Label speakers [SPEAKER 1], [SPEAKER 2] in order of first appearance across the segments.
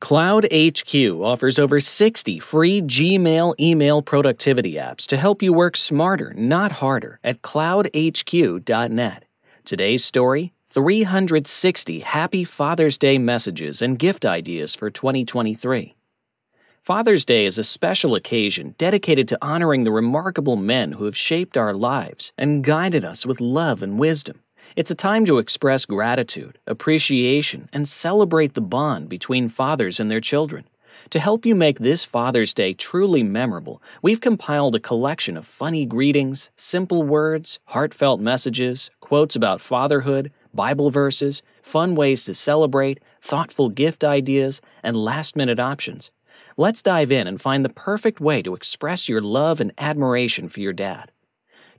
[SPEAKER 1] Cloud HQ offers over 60 free Gmail email productivity apps to help you work smarter, not harder, at cloudhq.net. Today's story 360 Happy Father's Day messages and gift ideas for 2023. Father's Day is a special occasion dedicated to honoring the remarkable men who have shaped our lives and guided us with love and wisdom. It's a time to express gratitude, appreciation, and celebrate the bond between fathers and their children. To help you make this Father's Day truly memorable, we've compiled a collection of funny greetings, simple words, heartfelt messages, quotes about fatherhood, Bible verses, fun ways to celebrate, thoughtful gift ideas, and last minute options. Let's dive in and find the perfect way to express your love and admiration for your dad.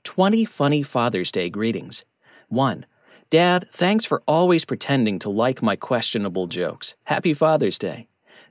[SPEAKER 1] 20 funny Father's Day greetings. 1. Dad, thanks for always pretending to like my questionable jokes. Happy Father's Day.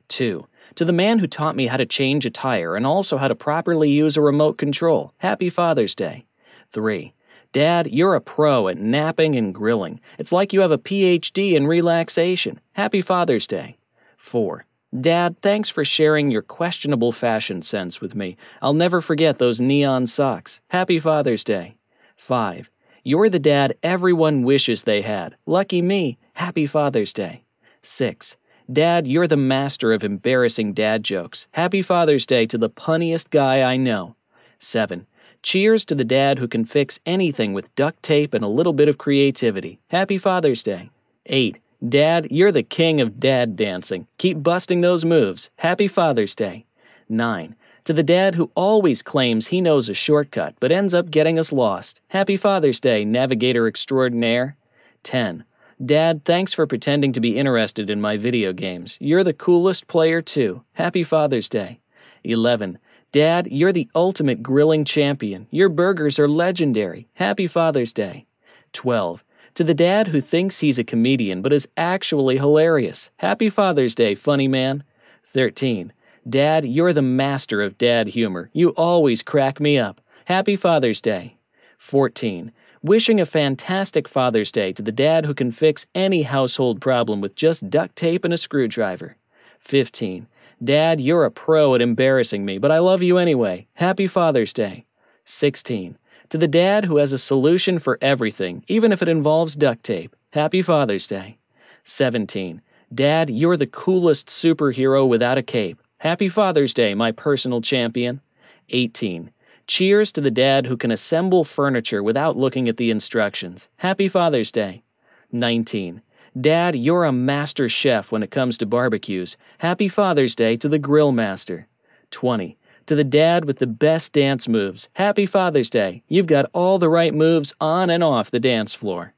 [SPEAKER 1] 2. To the man who taught me how to change a tire and also how to properly use a remote control. Happy Father's Day. 3. Dad, you're a pro at napping and grilling. It's like you have a PhD in relaxation. Happy Father's Day. 4. Dad, thanks for sharing your questionable fashion sense with me. I'll never forget those neon socks. Happy Father's Day. 5. You're the dad everyone wishes they had. Lucky me. Happy Father's Day. 6. Dad, you're the master of embarrassing dad jokes. Happy Father's Day to the punniest guy I know. 7. Cheers to the dad who can fix anything with duct tape and a little bit of creativity. Happy Father's Day. 8. Dad, you're the king of dad dancing. Keep busting those moves. Happy Father's Day. 9. To the dad who always claims he knows a shortcut but ends up getting us lost. Happy Father's Day, navigator extraordinaire. 10. Dad, thanks for pretending to be interested in my video games. You're the coolest player, too. Happy Father's Day. 11. Dad, you're the ultimate grilling champion. Your burgers are legendary. Happy Father's Day. 12. To the dad who thinks he's a comedian but is actually hilarious. Happy Father's Day, funny man. 13. Dad, you're the master of dad humor. You always crack me up. Happy Father's Day. 14. Wishing a fantastic Father's Day to the dad who can fix any household problem with just duct tape and a screwdriver. 15. Dad, you're a pro at embarrassing me, but I love you anyway. Happy Father's Day. 16. To the dad who has a solution for everything, even if it involves duct tape. Happy Father's Day. 17. Dad, you're the coolest superhero without a cape. Happy Father's Day, my personal champion. 18. Cheers to the dad who can assemble furniture without looking at the instructions. Happy Father's Day. 19. Dad, you're a master chef when it comes to barbecues. Happy Father's Day to the grill master. 20. To the dad with the best dance moves. Happy Father's Day. You've got all the right moves on and off the dance floor.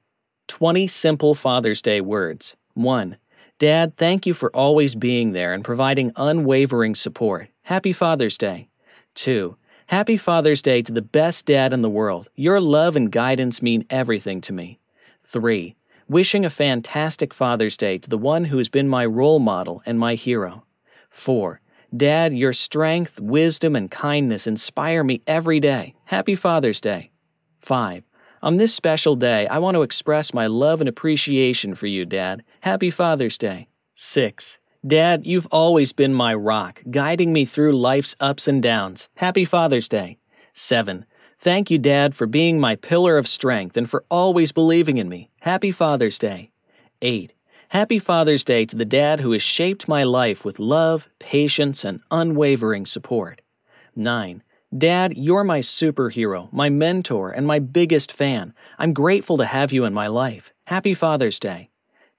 [SPEAKER 1] 20 simple Father's Day words. 1. Dad, thank you for always being there and providing unwavering support. Happy Father's Day. 2. Happy Father's Day to the best dad in the world. Your love and guidance mean everything to me. 3. Wishing a fantastic Father's Day to the one who has been my role model and my hero. 4. Dad, your strength, wisdom, and kindness inspire me every day. Happy Father's Day. 5. On this special day, I want to express my love and appreciation for you, Dad. Happy Father's Day. 6. Dad, you've always been my rock, guiding me through life's ups and downs. Happy Father's Day. 7. Thank you, Dad, for being my pillar of strength and for always believing in me. Happy Father's Day. 8. Happy Father's Day to the dad who has shaped my life with love, patience, and unwavering support. 9. Dad, you're my superhero, my mentor, and my biggest fan. I'm grateful to have you in my life. Happy Father's Day.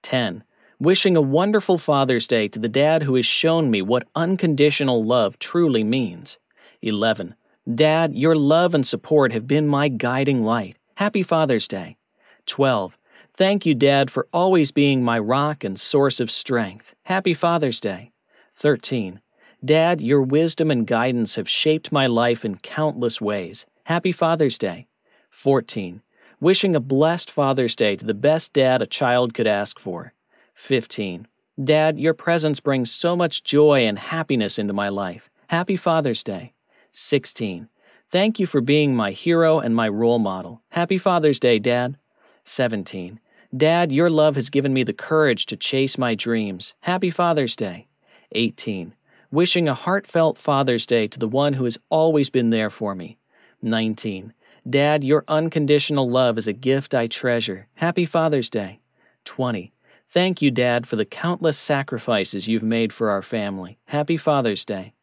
[SPEAKER 1] 10. Wishing a wonderful Father's Day to the dad who has shown me what unconditional love truly means. 11. Dad, your love and support have been my guiding light. Happy Father's Day. 12. Thank you, Dad, for always being my rock and source of strength. Happy Father's Day. 13. Dad, your wisdom and guidance have shaped my life in countless ways. Happy Father's Day. 14. Wishing a blessed Father's Day to the best dad a child could ask for. 15. Dad, your presence brings so much joy and happiness into my life. Happy Father's Day. 16. Thank you for being my hero and my role model. Happy Father's Day, Dad. 17. Dad, your love has given me the courage to chase my dreams. Happy Father's Day. 18. Wishing a heartfelt Father's Day to the one who has always been there for me. 19. Dad, your unconditional love is a gift I treasure. Happy Father's Day. 20. Thank you, Dad, for the countless sacrifices you've made for our family. Happy Father's Day.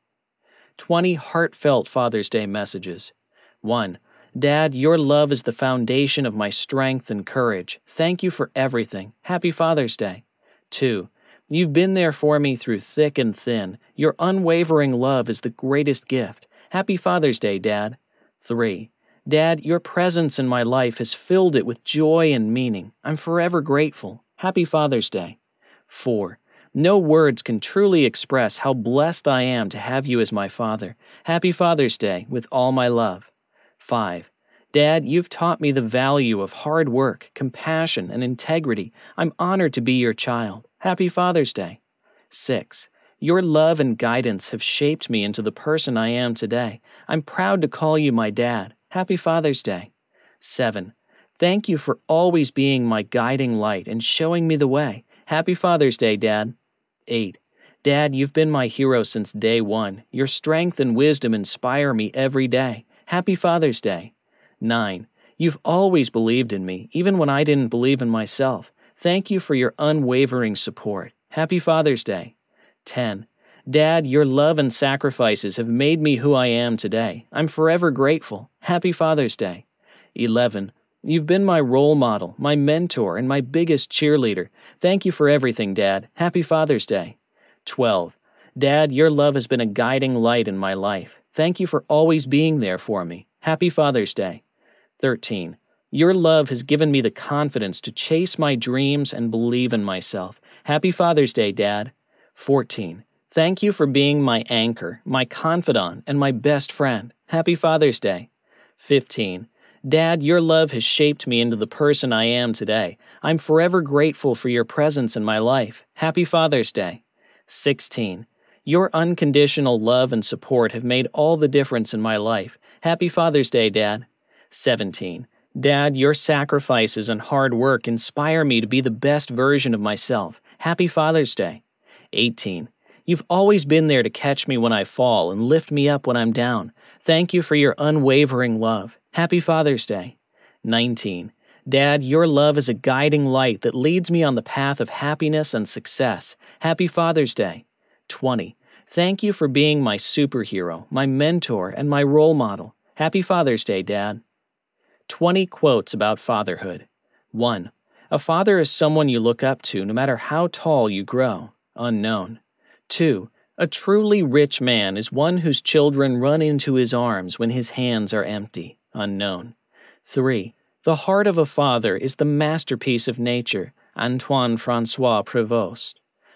[SPEAKER 1] 20 heartfelt Father's Day messages. 1. Dad, your love is the foundation of my strength and courage. Thank you for everything. Happy Father's Day. 2. You've been there for me through thick and thin. Your unwavering love is the greatest gift. Happy Father's Day, Dad. 3. Dad, your presence in my life has filled it with joy and meaning. I'm forever grateful. Happy Father's Day. 4. No words can truly express how blessed I am to have you as my father. Happy Father's Day with all my love. 5. Dad, you've taught me the value of hard work, compassion, and integrity. I'm honored to be your child. Happy Father's Day. 6. Your love and guidance have shaped me into the person I am today. I'm proud to call you my dad. Happy Father's Day. 7. Thank you for always being my guiding light and showing me the way. Happy Father's Day, Dad. 8. Dad, you've been my hero since day one. Your strength and wisdom inspire me every day. Happy Father's Day. 9. You've always believed in me, even when I didn't believe in myself. Thank you for your unwavering support. Happy Father's Day. 10. Dad, your love and sacrifices have made me who I am today. I'm forever grateful. Happy Father's Day. 11. You've been my role model, my mentor, and my biggest cheerleader. Thank you for everything, Dad. Happy Father's Day. 12. Dad, your love has been a guiding light in my life. Thank you for always being there for me. Happy Father's Day. 13. Your love has given me the confidence to chase my dreams and believe in myself. Happy Father's Day, Dad. 14. Thank you for being my anchor, my confidant, and my best friend. Happy Father's Day. 15. Dad, your love has shaped me into the person I am today. I'm forever grateful for your presence in my life. Happy Father's Day. 16. Your unconditional love and support have made all the difference in my life. Happy Father's Day, Dad. 17. Dad, your sacrifices and hard work inspire me to be the best version of myself. Happy Father's Day. 18. You've always been there to catch me when I fall and lift me up when I'm down. Thank you for your unwavering love. Happy Father's Day. 19. Dad, your love is a guiding light that leads me on the path of happiness and success. Happy Father's Day. 20. Thank you for being my superhero, my mentor, and my role model. Happy Father's Day, Dad. 20 quotes about fatherhood. 1. A father is someone you look up to no matter how tall you grow. Unknown. 2. A truly rich man is one whose children run into his arms when his hands are empty. Unknown. 3. The heart of a father is the masterpiece of nature. Antoine Francois Prevost.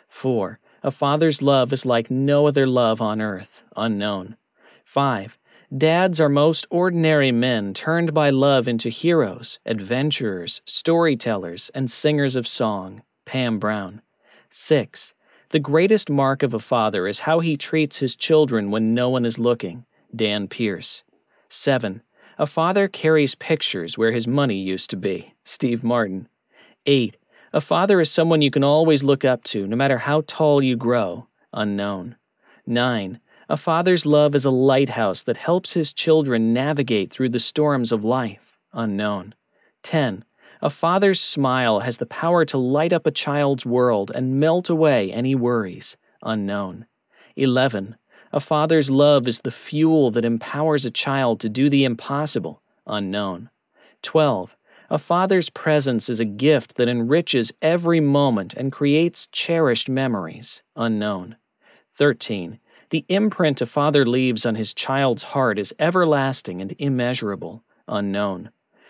[SPEAKER 1] 4. A father's love is like no other love on earth, unknown. 5. Dads are most ordinary men turned by love into heroes, adventurers, storytellers, and singers of song. Pam Brown. 6. The greatest mark of a father is how he treats his children when no one is looking. Dan Pearce. 7. A father carries pictures where his money used to be. Steve Martin. 8. A father is someone you can always look up to, no matter how tall you grow. Unknown. 9. A father's love is a lighthouse that helps his children navigate through the storms of life. Unknown. 10. A father's smile has the power to light up a child's world and melt away any worries. Unknown. 11. A father's love is the fuel that empowers a child to do the impossible. Unknown. 12. A father's presence is a gift that enriches every moment and creates cherished memories. Unknown. 13. The imprint a father leaves on his child's heart is everlasting and immeasurable. Unknown.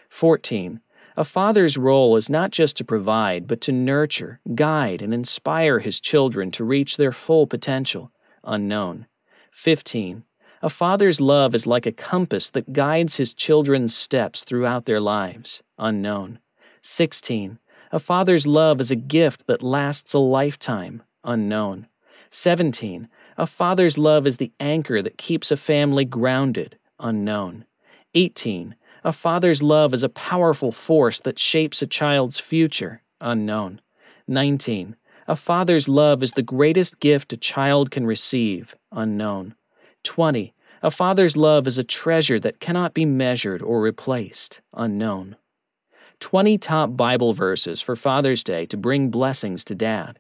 [SPEAKER 1] 14. A father's role is not just to provide, but to nurture, guide, and inspire his children to reach their full potential. Unknown. 15. A father's love is like a compass that guides his children's steps throughout their lives. Unknown. 16. A father's love is a gift that lasts a lifetime. Unknown. 17. A father's love is the anchor that keeps a family grounded. Unknown. 18. A father's love is a powerful force that shapes a child's future. Unknown. 19. A father's love is the greatest gift a child can receive, unknown. 20. A father's love is a treasure that cannot be measured or replaced, unknown. 20 top Bible verses for Father's Day to bring blessings to dad.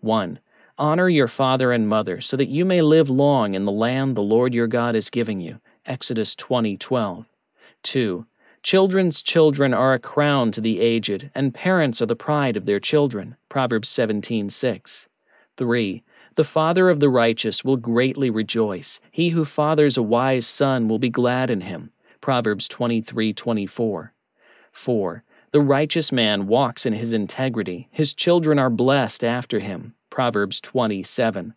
[SPEAKER 1] 1. Honor your father and mother so that you may live long in the land the Lord your God is giving you. Exodus 20:12. 2. Children's children are a crown to the aged, and parents are the pride of their children. Proverbs 17:6. 3. The father of the righteous will greatly rejoice. He who fathers a wise son will be glad in him. Proverbs 23:24. 4. The righteous man walks in his integrity. His children are blessed after him. Proverbs 27.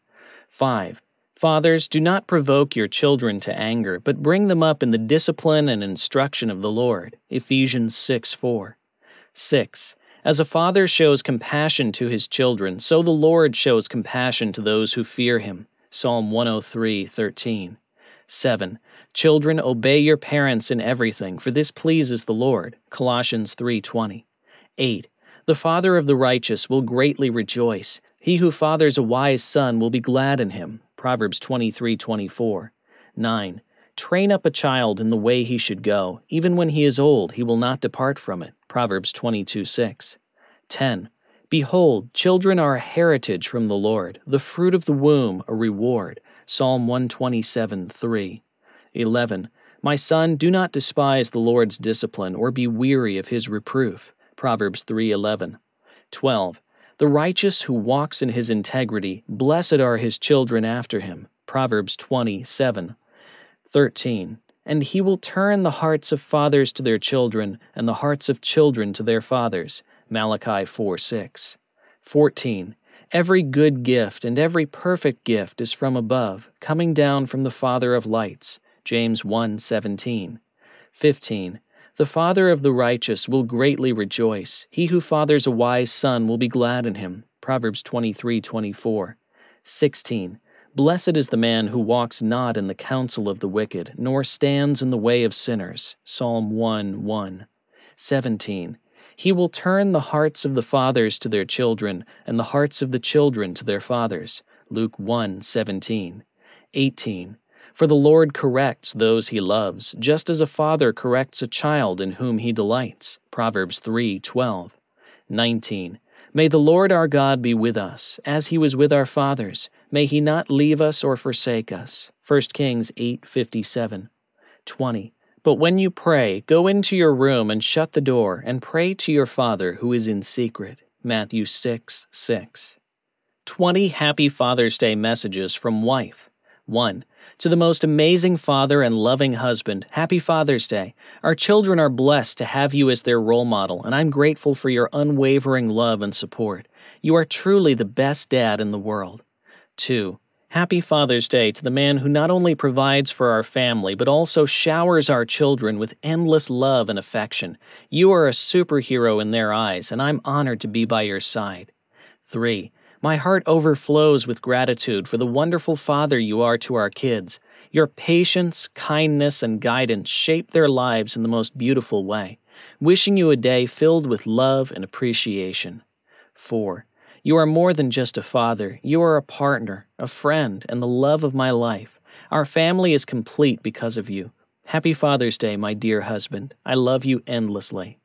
[SPEAKER 1] 5. Fathers, do not provoke your children to anger, but bring them up in the discipline and instruction of the Lord. Ephesians 6 4. 6. As a father shows compassion to his children, so the Lord shows compassion to those who fear him. Psalm 103 13. 7. Children, obey your parents in everything, for this pleases the Lord. Colossians 3:20. 8. The father of the righteous will greatly rejoice. He who fathers a wise son will be glad in him. Proverbs 23:24. 9. Train up a child in the way he should go. Even when he is old, he will not depart from it. Proverbs 22:6. 10. Behold, children are a heritage from the Lord, the fruit of the womb a reward. Psalm 127:3. 11. My son, do not despise the Lord's discipline or be weary of his reproof. Proverbs 3:11. 12. The righteous who walks in his integrity, blessed are his children after him. Proverbs 27. 13. And he will turn the hearts of fathers to their children, and the hearts of children to their fathers. Malachi 4 6. 14. Every good gift and every perfect gift is from above, coming down from the Father of lights. James 1 17. 15. The father of the righteous will greatly rejoice. He who fathers a wise son will be glad in him. Proverbs 23:24. 16. Blessed is the man who walks not in the counsel of the wicked, nor stands in the way of sinners. Psalm 1 1. 17. He will turn the hearts of the fathers to their children, and the hearts of the children to their fathers. Luke 1 17. 18. For the Lord corrects those he loves, just as a father corrects a child in whom he delights. Proverbs 3:12. 19. May the Lord our God be with us, as he was with our fathers. May he not leave us or forsake us. 1 Kings 8:57. 20. But when you pray, go into your room and shut the door, and pray to your Father who is in secret. Matthew 6 6. 20 Happy Father's Day messages from wife. 1. To the most amazing father and loving husband, happy Father's Day. Our children are blessed to have you as their role model, and I'm grateful for your unwavering love and support. You are truly the best dad in the world. 2. Happy Father's Day to the man who not only provides for our family, but also showers our children with endless love and affection. You are a superhero in their eyes, and I'm honored to be by your side. 3. My heart overflows with gratitude for the wonderful father you are to our kids. Your patience, kindness, and guidance shape their lives in the most beautiful way. Wishing you a day filled with love and appreciation. 4. You are more than just a father. You are a partner, a friend, and the love of my life. Our family is complete because of you. Happy Father's Day, my dear husband. I love you endlessly.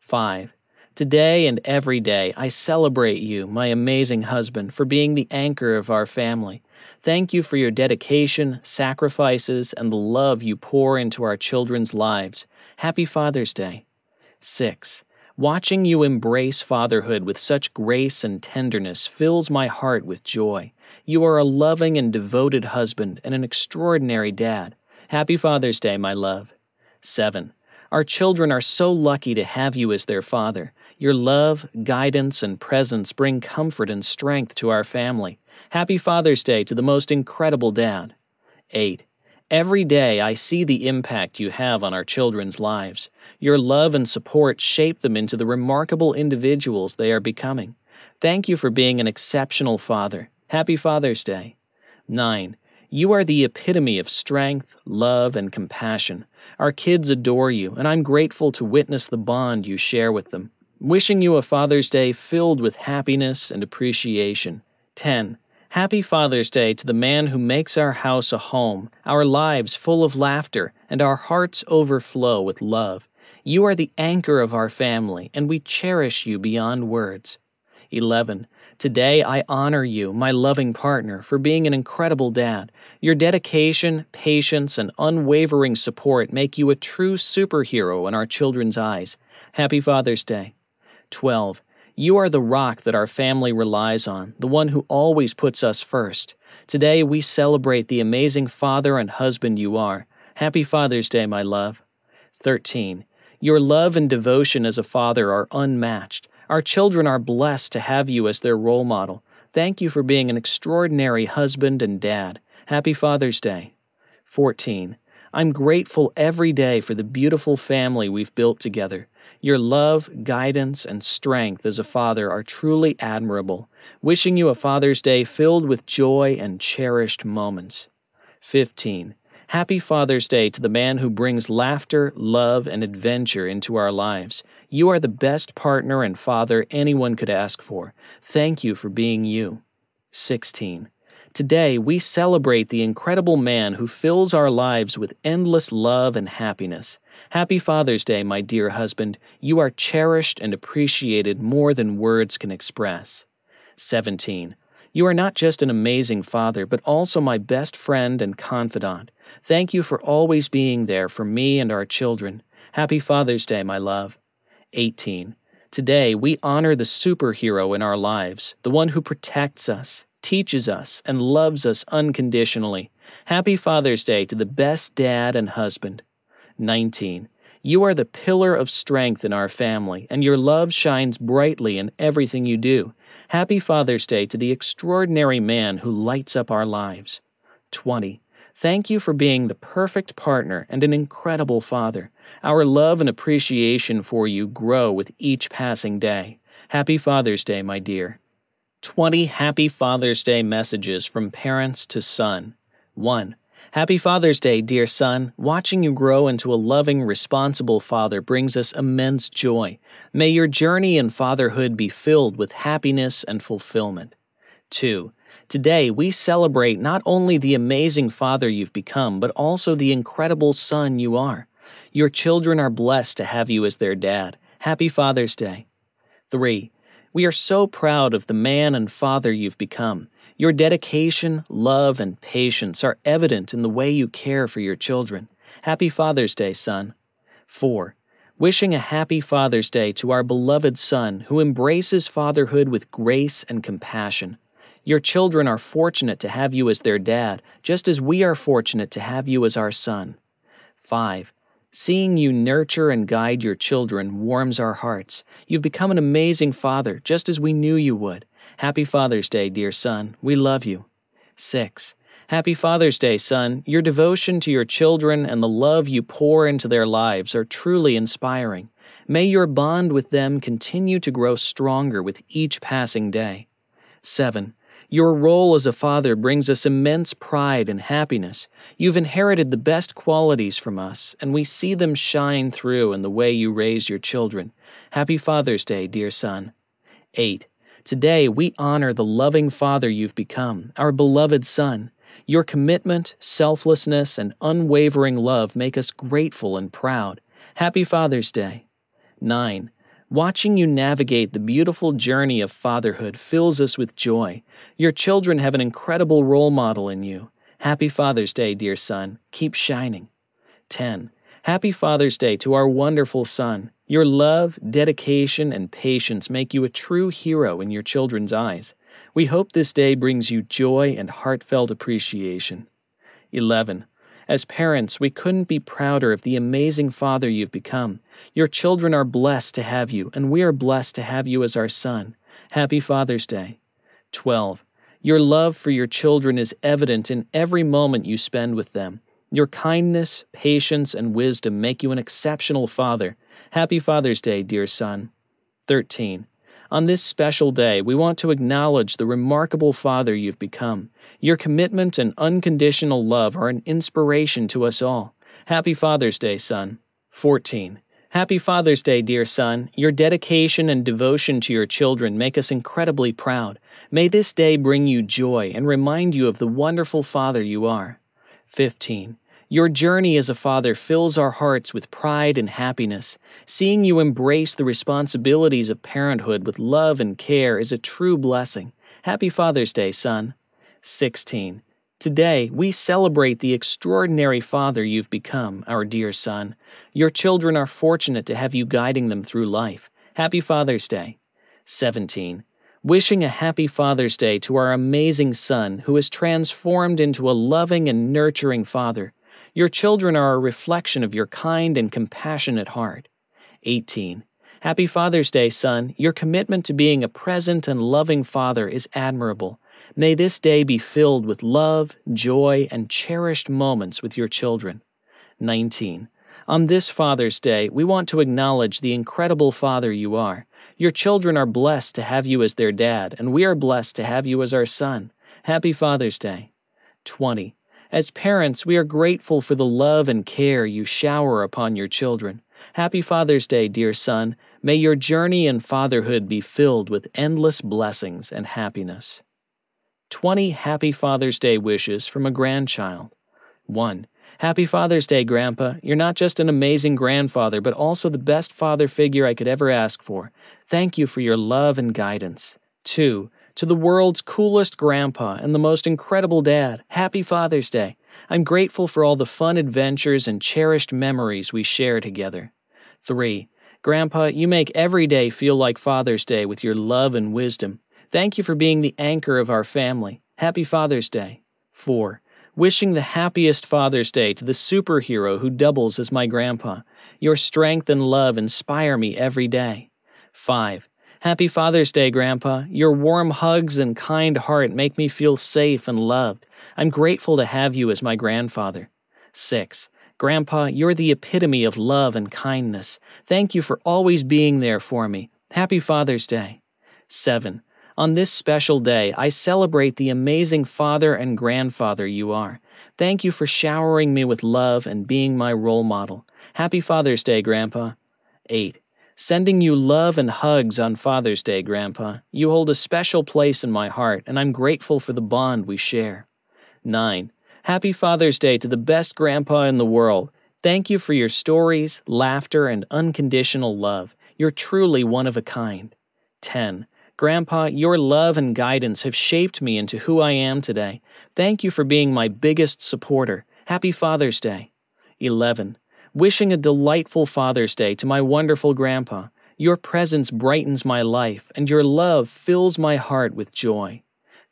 [SPEAKER 1] 5. Today and every day, I celebrate you, my amazing husband, for being the anchor of our family. Thank you for your dedication, sacrifices, and the love you pour into our children's lives. Happy Father's Day. 6. Watching you embrace fatherhood with such grace and tenderness fills my heart with joy. You are a loving and devoted husband and an extraordinary dad. Happy Father's Day, my love. 7. Our children are so lucky to have you as their father. Your love, guidance, and presence bring comfort and strength to our family. Happy Father's Day to the most incredible dad. 8. Every day I see the impact you have on our children's lives. Your love and support shape them into the remarkable individuals they are becoming. Thank you for being an exceptional father. Happy Father's Day. 9. You are the epitome of strength, love, and compassion. Our kids adore you, and I'm grateful to witness the bond you share with them. Wishing you a Father's Day filled with happiness and appreciation. 10. Happy Father's Day to the man who makes our house a home, our lives full of laughter, and our hearts overflow with love. You are the anchor of our family, and we cherish you beyond words. 11. Today I honor you, my loving partner, for being an incredible dad. Your dedication, patience, and unwavering support make you a true superhero in our children's eyes. Happy Father's Day. 12. You are the rock that our family relies on, the one who always puts us first. Today we celebrate the amazing father and husband you are. Happy Father's Day, my love. 13. Your love and devotion as a father are unmatched. Our children are blessed to have you as their role model. Thank you for being an extraordinary husband and dad. Happy Father's Day. 14. I'm grateful every day for the beautiful family we've built together. Your love, guidance, and strength as a father are truly admirable. Wishing you a Father's Day filled with joy and cherished moments. 15. Happy Father's Day to the man who brings laughter, love, and adventure into our lives. You are the best partner and father anyone could ask for. Thank you for being you. 16. Today, we celebrate the incredible man who fills our lives with endless love and happiness. Happy Father's Day, my dear husband. You are cherished and appreciated more than words can express. 17. You are not just an amazing father, but also my best friend and confidant. Thank you for always being there for me and our children. Happy Father's Day, my love. 18. Today, we honor the superhero in our lives, the one who protects us, teaches us, and loves us unconditionally. Happy Father's Day to the best dad and husband. 19. You are the pillar of strength in our family, and your love shines brightly in everything you do. Happy Father's Day to the extraordinary man who lights up our lives. 20. Thank you for being the perfect partner and an incredible father. Our love and appreciation for you grow with each passing day. Happy Father's Day, my dear. 20 Happy Father's Day messages from parents to son. 1. Happy Father's Day, dear son. Watching you grow into a loving, responsible father brings us immense joy. May your journey in fatherhood be filled with happiness and fulfillment. 2. Today, we celebrate not only the amazing father you've become, but also the incredible son you are. Your children are blessed to have you as their dad. Happy Father's Day. 3. We are so proud of the man and father you've become. Your dedication, love, and patience are evident in the way you care for your children. Happy Father's Day, son. 4. Wishing a happy Father's Day to our beloved son who embraces fatherhood with grace and compassion. Your children are fortunate to have you as their dad, just as we are fortunate to have you as our son. 5. Seeing you nurture and guide your children warms our hearts. You've become an amazing father, just as we knew you would. Happy Father's Day, dear son. We love you. 6. Happy Father's Day, son. Your devotion to your children and the love you pour into their lives are truly inspiring. May your bond with them continue to grow stronger with each passing day. 7. Your role as a father brings us immense pride and happiness. You've inherited the best qualities from us, and we see them shine through in the way you raise your children. Happy Father's Day, dear son. 8. Today, we honor the loving father you've become, our beloved son. Your commitment, selflessness, and unwavering love make us grateful and proud. Happy Father's Day. 9. Watching you navigate the beautiful journey of fatherhood fills us with joy. Your children have an incredible role model in you. Happy Father's Day, dear son. Keep shining. 10. Happy Father's Day to our wonderful son. Your love, dedication, and patience make you a true hero in your children's eyes. We hope this day brings you joy and heartfelt appreciation. 11. As parents, we couldn't be prouder of the amazing father you've become. Your children are blessed to have you, and we are blessed to have you as our son. Happy Father's Day. 12. Your love for your children is evident in every moment you spend with them. Your kindness, patience, and wisdom make you an exceptional father. Happy Father's Day, dear son. 13. On this special day, we want to acknowledge the remarkable father you've become. Your commitment and unconditional love are an inspiration to us all. Happy Father's Day, son. 14. Happy Father's Day, dear son. Your dedication and devotion to your children make us incredibly proud. May this day bring you joy and remind you of the wonderful father you are. 15. Your journey as a father fills our hearts with pride and happiness. Seeing you embrace the responsibilities of parenthood with love and care is a true blessing. Happy Father's Day, son. 16. Today, we celebrate the extraordinary father you've become, our dear son. Your children are fortunate to have you guiding them through life. Happy Father's Day. 17. Wishing a happy Father's Day to our amazing son who is transformed into a loving and nurturing father. Your children are a reflection of your kind and compassionate heart. 18. Happy Father's Day, son. Your commitment to being a present and loving father is admirable. May this day be filled with love, joy, and cherished moments with your children. 19. On this Father's Day, we want to acknowledge the incredible father you are. Your children are blessed to have you as their dad, and we are blessed to have you as our son. Happy Father's Day. 20. As parents, we are grateful for the love and care you shower upon your children. Happy Father's Day, dear son. May your journey in fatherhood be filled with endless blessings and happiness. 20 Happy Father's Day wishes from a grandchild. 1. Happy Father's Day, Grandpa. You're not just an amazing grandfather, but also the best father figure I could ever ask for. Thank you for your love and guidance. 2 to the world's coolest grandpa and the most incredible dad. Happy Father's Day. I'm grateful for all the fun adventures and cherished memories we share together. 3. Grandpa, you make every day feel like Father's Day with your love and wisdom. Thank you for being the anchor of our family. Happy Father's Day. 4. Wishing the happiest Father's Day to the superhero who doubles as my grandpa. Your strength and love inspire me every day. 5. Happy Father's Day, Grandpa. Your warm hugs and kind heart make me feel safe and loved. I'm grateful to have you as my grandfather. 6. Grandpa, you're the epitome of love and kindness. Thank you for always being there for me. Happy Father's Day. 7. On this special day, I celebrate the amazing father and grandfather you are. Thank you for showering me with love and being my role model. Happy Father's Day, Grandpa. 8. Sending you love and hugs on Father's Day, Grandpa. You hold a special place in my heart, and I'm grateful for the bond we share. 9. Happy Father's Day to the best grandpa in the world. Thank you for your stories, laughter, and unconditional love. You're truly one of a kind. 10. Grandpa, your love and guidance have shaped me into who I am today. Thank you for being my biggest supporter. Happy Father's Day. 11 wishing a delightful Father's Day to my wonderful grandpa. Your presence brightens my life, and your love fills my heart with joy.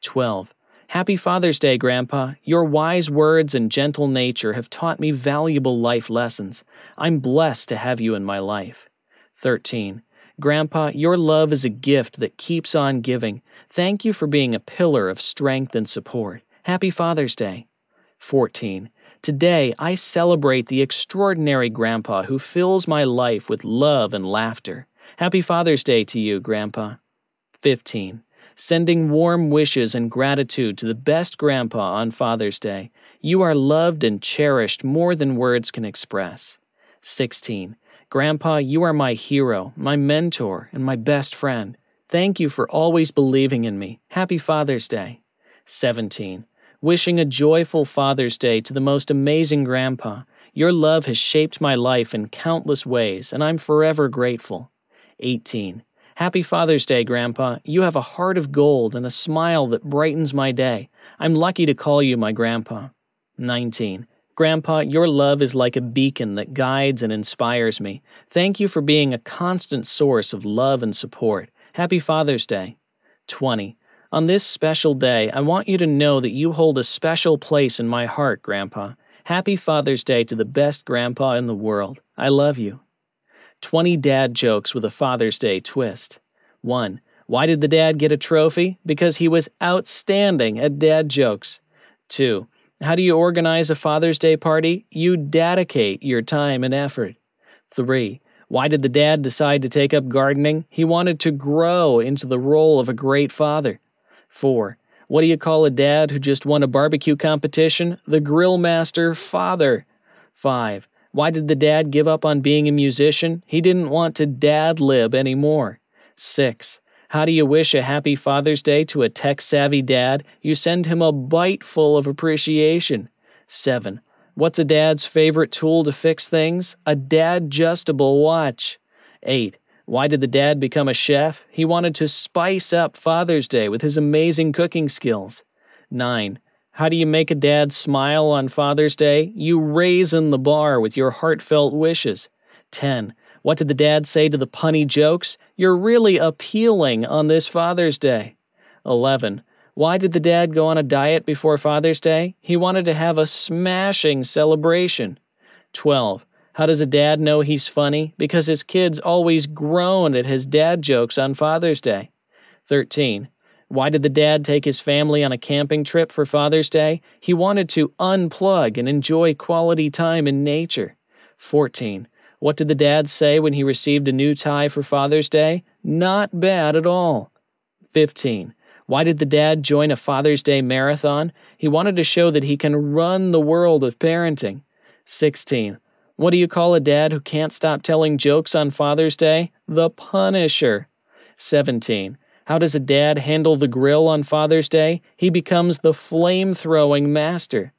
[SPEAKER 1] 12. Happy Father's Day, Grandpa. Your wise words and gentle nature have taught me valuable life lessons. I'm blessed to have you in my life. 13. Grandpa, your love is a gift that keeps on giving. Thank you for being a pillar of strength and support. Happy Father's Day. 14. Today, I celebrate the extraordinary Grandpa who fills my life with love and laughter. Happy Father's Day to you, Grandpa. 15. Sending warm wishes and gratitude to the best Grandpa on Father's Day. You are loved and cherished more than words can express. 16. Grandpa, you are my hero, my mentor, and my best friend. Thank you for always believing in me. Happy Father's Day. 17 wishing a joyful Father's Day to the most amazing Grandpa. Your love has shaped my life in countless ways, and I'm forever grateful. 18. Happy Father's Day, Grandpa. You have a heart of gold and a smile that brightens my day. I'm lucky to call you my Grandpa. 19. Grandpa, your love is like a beacon that guides and inspires me. Thank you for being a constant source of love and support. Happy Father's Day. 20. On this special day, I want you to know that you hold a special place in my heart, Grandpa. Happy Father's Day to the best grandpa in the world. I love you. 20 dad jokes with a Father's Day twist. 1. Why did the dad get a trophy? Because he was outstanding at dad jokes. 2. How do you organize a Father's Day party? You dedicate your time and effort. 3. Why did the dad decide to take up gardening? He wanted to grow into the role of a great father. 4. What do you call a dad who just won a barbecue competition? The grill master father. 5. Why did the dad give up on being a musician? He didn't want to dad lib anymore. 6. How do you wish a happy Father's Day to a tech savvy dad? You send him a bite full of appreciation. 7. What's a dad's favorite tool to fix things? A dad adjustable watch. 8. Why did the dad become a chef? He wanted to spice up Father's Day with his amazing cooking skills. 9. How do you make a dad smile on Father's Day? You raisin the bar with your heartfelt wishes. 10. What did the dad say to the punny jokes? You're really appealing on this Father's Day. 11. Why did the dad go on a diet before Father's Day? He wanted to have a smashing celebration. 12. How does a dad know he's funny? Because his kids always groan at his dad jokes on Father's Day. 13. Why did the dad take his family on a camping trip for Father's Day? He wanted to unplug and enjoy quality time in nature. 14. What did the dad say when he received a new tie for Father's Day? Not bad at all. 15. Why did the dad join a Father's Day marathon? He wanted to show that he can run the world of parenting. 16. What do you call a dad who can't stop telling jokes on Father's Day? The Punisher. 17. How does a dad handle the grill on Father's Day? He becomes the flame throwing master.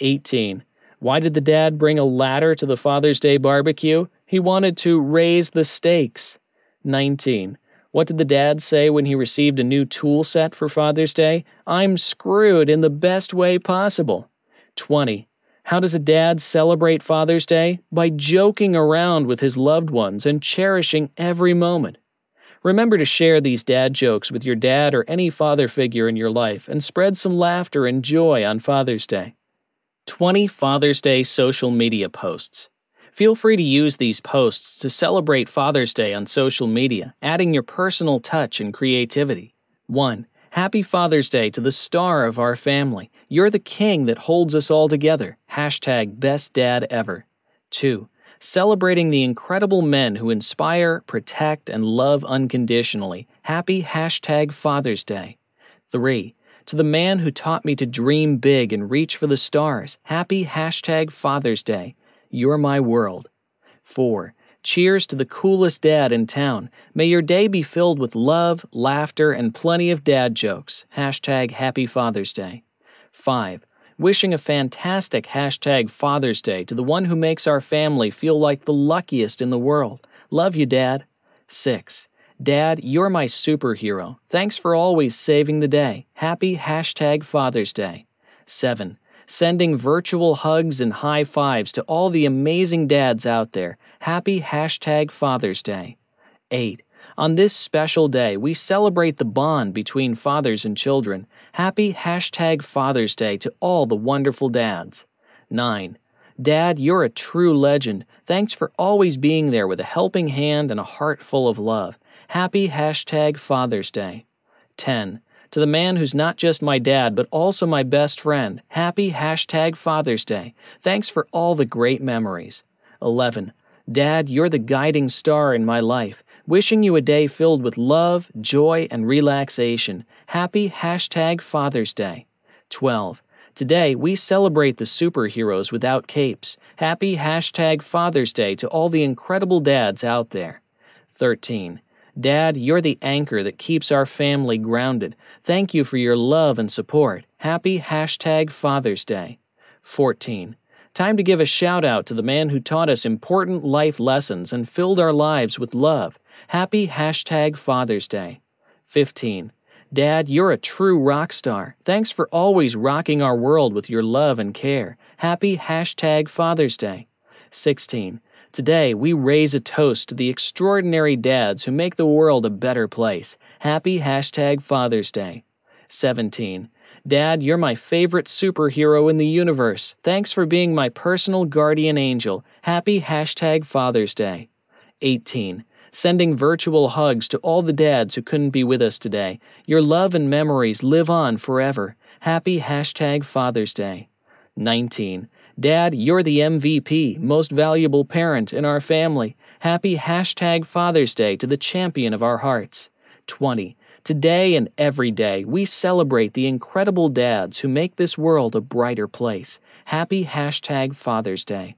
[SPEAKER 1] 18. Why did the dad bring a ladder to the Father's Day barbecue? He wanted to raise the stakes. 19. What did the dad say when he received a new tool set for Father's Day? I'm screwed in the best way possible. 20. How does a dad celebrate Father's Day? By joking around with his loved ones and cherishing every moment. Remember to share these dad jokes with your dad or any father figure in your life and spread some laughter and joy on Father's Day. 20 Father's Day social media posts. Feel free to use these posts to celebrate Father's Day on social media, adding your personal touch and creativity. 1. Happy Father's Day to the star of our family. You're the king that holds us all together. Hashtag best dad ever. 2. Celebrating the incredible men who inspire, protect, and love unconditionally. Happy hashtag Father's Day. 3. To the man who taught me to dream big and reach for the stars. Happy hashtag Father's Day. You're my world. 4. Cheers to the coolest dad in town. May your day be filled with love, laughter, and plenty of dad jokes. Hashtag Happy Father's Day. 5. Wishing a fantastic hashtag Father's Day to the one who makes our family feel like the luckiest in the world. Love you, Dad. 6. Dad, you're my superhero. Thanks for always saving the day. Happy hashtag Father's Day. 7 sending virtual hugs and high fives to all the amazing dads out there. Happy hashtag Father's Day. 8. On this special day, we celebrate the bond between fathers and children. Happy hashtag Father's Day to all the wonderful dads. 9. Dad, you're a true legend. Thanks for always being there with a helping hand and a heart full of love. Happy hashtag Father's Day. 10. To the man who's not just my dad, but also my best friend, happy hashtag Father's Day. Thanks for all the great memories. 11. Dad, you're the guiding star in my life. Wishing you a day filled with love, joy, and relaxation. Happy hashtag Father's Day. 12. Today, we celebrate the superheroes without capes. Happy hashtag Father's Day to all the incredible dads out there. 13. Dad, you're the anchor that keeps our family grounded. Thank you for your love and support. Happy hashtag Father's Day. 14. Time to give a shout out to the man who taught us important life lessons and filled our lives with love. Happy hashtag Father's Day. 15. Dad, you're a true rock star. Thanks for always rocking our world with your love and care. Happy hashtag Father's Day. 16. Today, we raise a toast to the extraordinary dads who make the world a better place. Happy hashtag Father's Day. 17. Dad, you're my favorite superhero in the universe. Thanks for being my personal guardian angel. Happy hashtag Father's Day. 18. Sending virtual hugs to all the dads who couldn't be with us today. Your love and memories live on forever. Happy hashtag Father's Day. 19. Dad, you're the MVP, most valuable parent in our family. Happy hashtag Father's Day to the champion of our hearts. 20. Today and every day, we celebrate the incredible dads who make this world a brighter place. Happy hashtag Father's Day.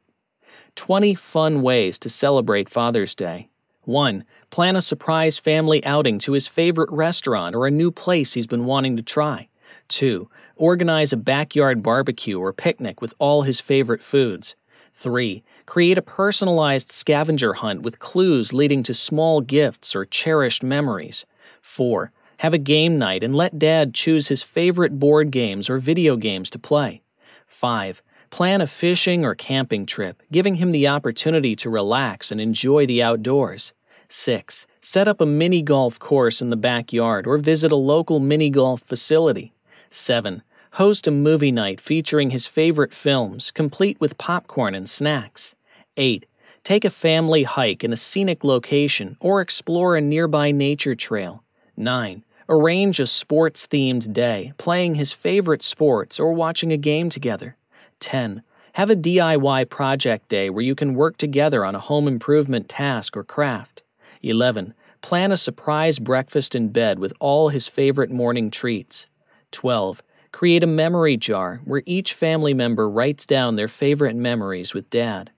[SPEAKER 1] 20 fun ways to celebrate Father's Day. 1. Plan a surprise family outing to his favorite restaurant or a new place he's been wanting to try. 2. Organize a backyard barbecue or picnic with all his favorite foods. 3. Create a personalized scavenger hunt with clues leading to small gifts or cherished memories. 4. Have a game night and let dad choose his favorite board games or video games to play. 5. Plan a fishing or camping trip, giving him the opportunity to relax and enjoy the outdoors. 6. Set up a mini golf course in the backyard or visit a local mini golf facility. 7. Host a movie night featuring his favorite films, complete with popcorn and snacks. 8. Take a family hike in a scenic location or explore a nearby nature trail. 9. Arrange a sports themed day, playing his favorite sports or watching a game together. 10. Have a DIY project day where you can work together on a home improvement task or craft. 11. Plan a surprise breakfast in bed with all his favorite morning treats. 12. Create a memory jar where each family member writes down their favorite memories with dad.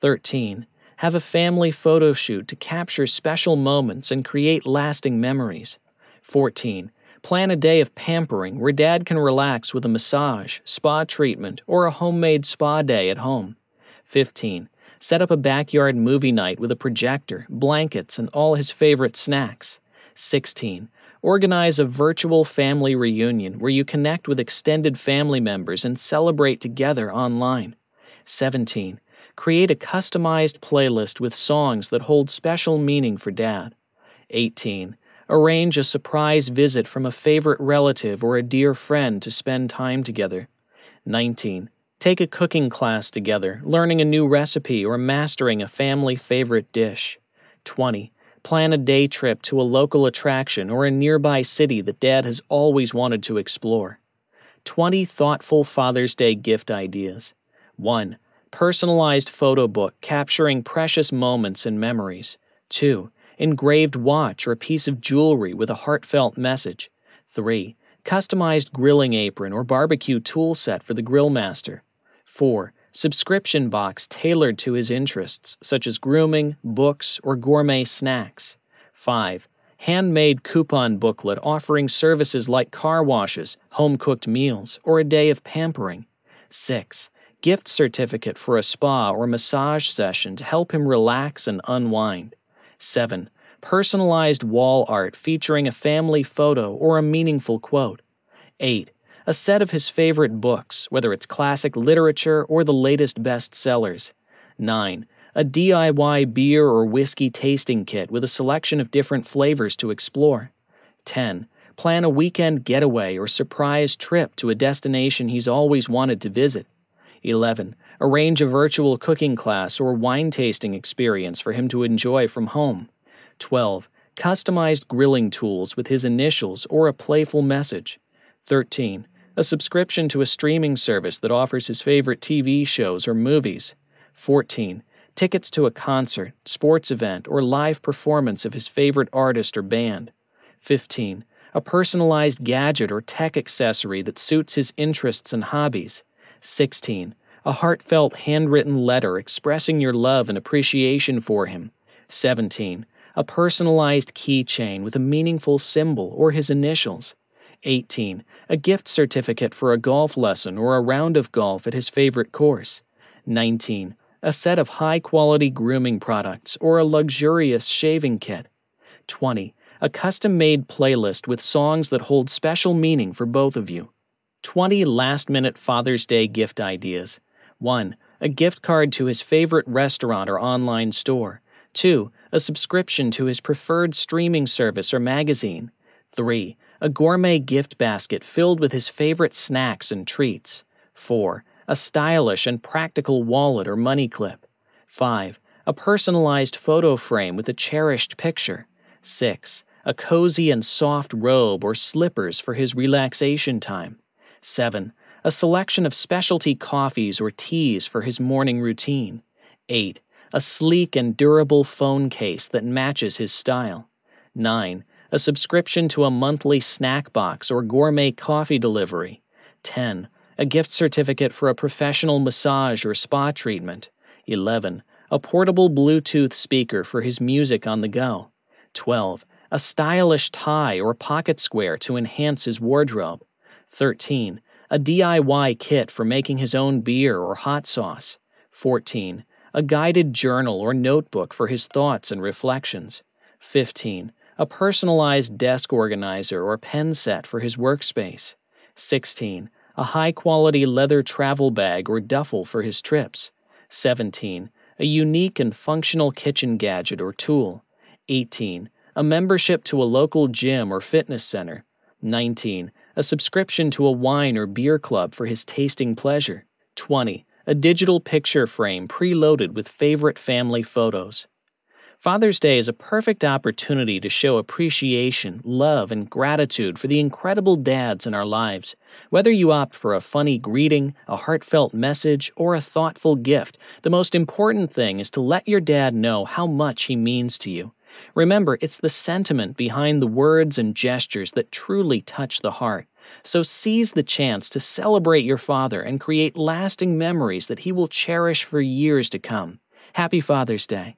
[SPEAKER 1] 13. Have a family photo shoot to capture special moments and create lasting memories. 14. Plan a day of pampering where dad can relax with a massage, spa treatment, or a homemade spa day at home. 15. Set up a backyard movie night with a projector, blankets, and all his favorite snacks. 16. Organize a virtual family reunion where you connect with extended family members and celebrate together online. 17. Create a customized playlist with songs that hold special meaning for dad. 18. Arrange a surprise visit from a favorite relative or a dear friend to spend time together. 19. Take a cooking class together, learning a new recipe or mastering a family favorite dish. 20. Plan a day trip to a local attraction or a nearby city that Dad has always wanted to explore. 20 thoughtful Father's Day gift ideas. 1. Personalized photo book capturing precious moments and memories. 2. Engraved watch or piece of jewelry with a heartfelt message. 3. Customized grilling apron or barbecue tool set for the grill master. 4 subscription box tailored to his interests, such as grooming, books, or gourmet snacks. 5. Handmade coupon booklet offering services like car washes, home cooked meals, or a day of pampering. 6. Gift certificate for a spa or massage session to help him relax and unwind. 7. Personalized wall art featuring a family photo or a meaningful quote. 8 a set of his favorite books, whether it's classic literature or the latest bestsellers. 9. A DIY beer or whiskey tasting kit with a selection of different flavors to explore. 10. Plan a weekend getaway or surprise trip to a destination he's always wanted to visit. 11. Arrange a virtual cooking class or wine tasting experience for him to enjoy from home. 12. Customized grilling tools with his initials or a playful message. 13 a subscription to a streaming service that offers his favorite TV shows or movies. 14. Tickets to a concert, sports event, or live performance of his favorite artist or band. 15. A personalized gadget or tech accessory that suits his interests and hobbies. 16. A heartfelt handwritten letter expressing your love and appreciation for him. 17. A personalized keychain with a meaningful symbol or his initials. 18. A gift certificate for a golf lesson or a round of golf at his favorite course. 19. A set of high quality grooming products or a luxurious shaving kit. 20. A custom made playlist with songs that hold special meaning for both of you. 20 last minute Father's Day gift ideas. 1. A gift card to his favorite restaurant or online store. 2. A subscription to his preferred streaming service or magazine. 3 a gourmet gift basket filled with his favorite snacks and treats. 4. A stylish and practical wallet or money clip. 5. A personalized photo frame with a cherished picture. 6. A cozy and soft robe or slippers for his relaxation time. 7. A selection of specialty coffees or teas for his morning routine. 8. A sleek and durable phone case that matches his style. 9 a subscription to a monthly snack box or gourmet coffee delivery. 10. A gift certificate for a professional massage or spa treatment. 11. A portable Bluetooth speaker for his music on the go. 12. A stylish tie or pocket square to enhance his wardrobe. 13. A DIY kit for making his own beer or hot sauce. 14. A guided journal or notebook for his thoughts and reflections. 15. A personalized desk organizer or pen set for his workspace. 16. A high quality leather travel bag or duffel for his trips. 17. A unique and functional kitchen gadget or tool. 18. A membership to a local gym or fitness center. 19. A subscription to a wine or beer club for his tasting pleasure. 20. A digital picture frame preloaded with favorite family photos. Father's Day is a perfect opportunity to show appreciation, love, and gratitude for the incredible dads in our lives. Whether you opt for a funny greeting, a heartfelt message, or a thoughtful gift, the most important thing is to let your dad know how much he means to you. Remember, it's the sentiment behind the words and gestures that truly touch the heart. So seize the chance to celebrate your father and create lasting memories that he will cherish for years to come. Happy Father's Day.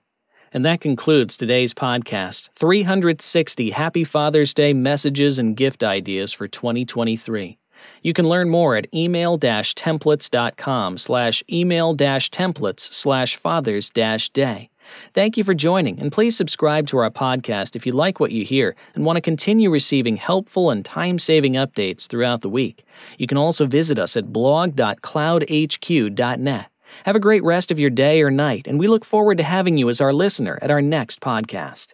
[SPEAKER 1] And that concludes today's podcast 360 Happy Father's Day messages and gift ideas for 2023. You can learn more at email templates.com slash email templates slash fathers day. Thank you for joining, and please subscribe to our podcast if you like what you hear and want to continue receiving helpful and time saving updates throughout the week. You can also visit us at blog.cloudhq.net. Have a great rest of your day or night, and we look forward to having you as our listener at our next podcast.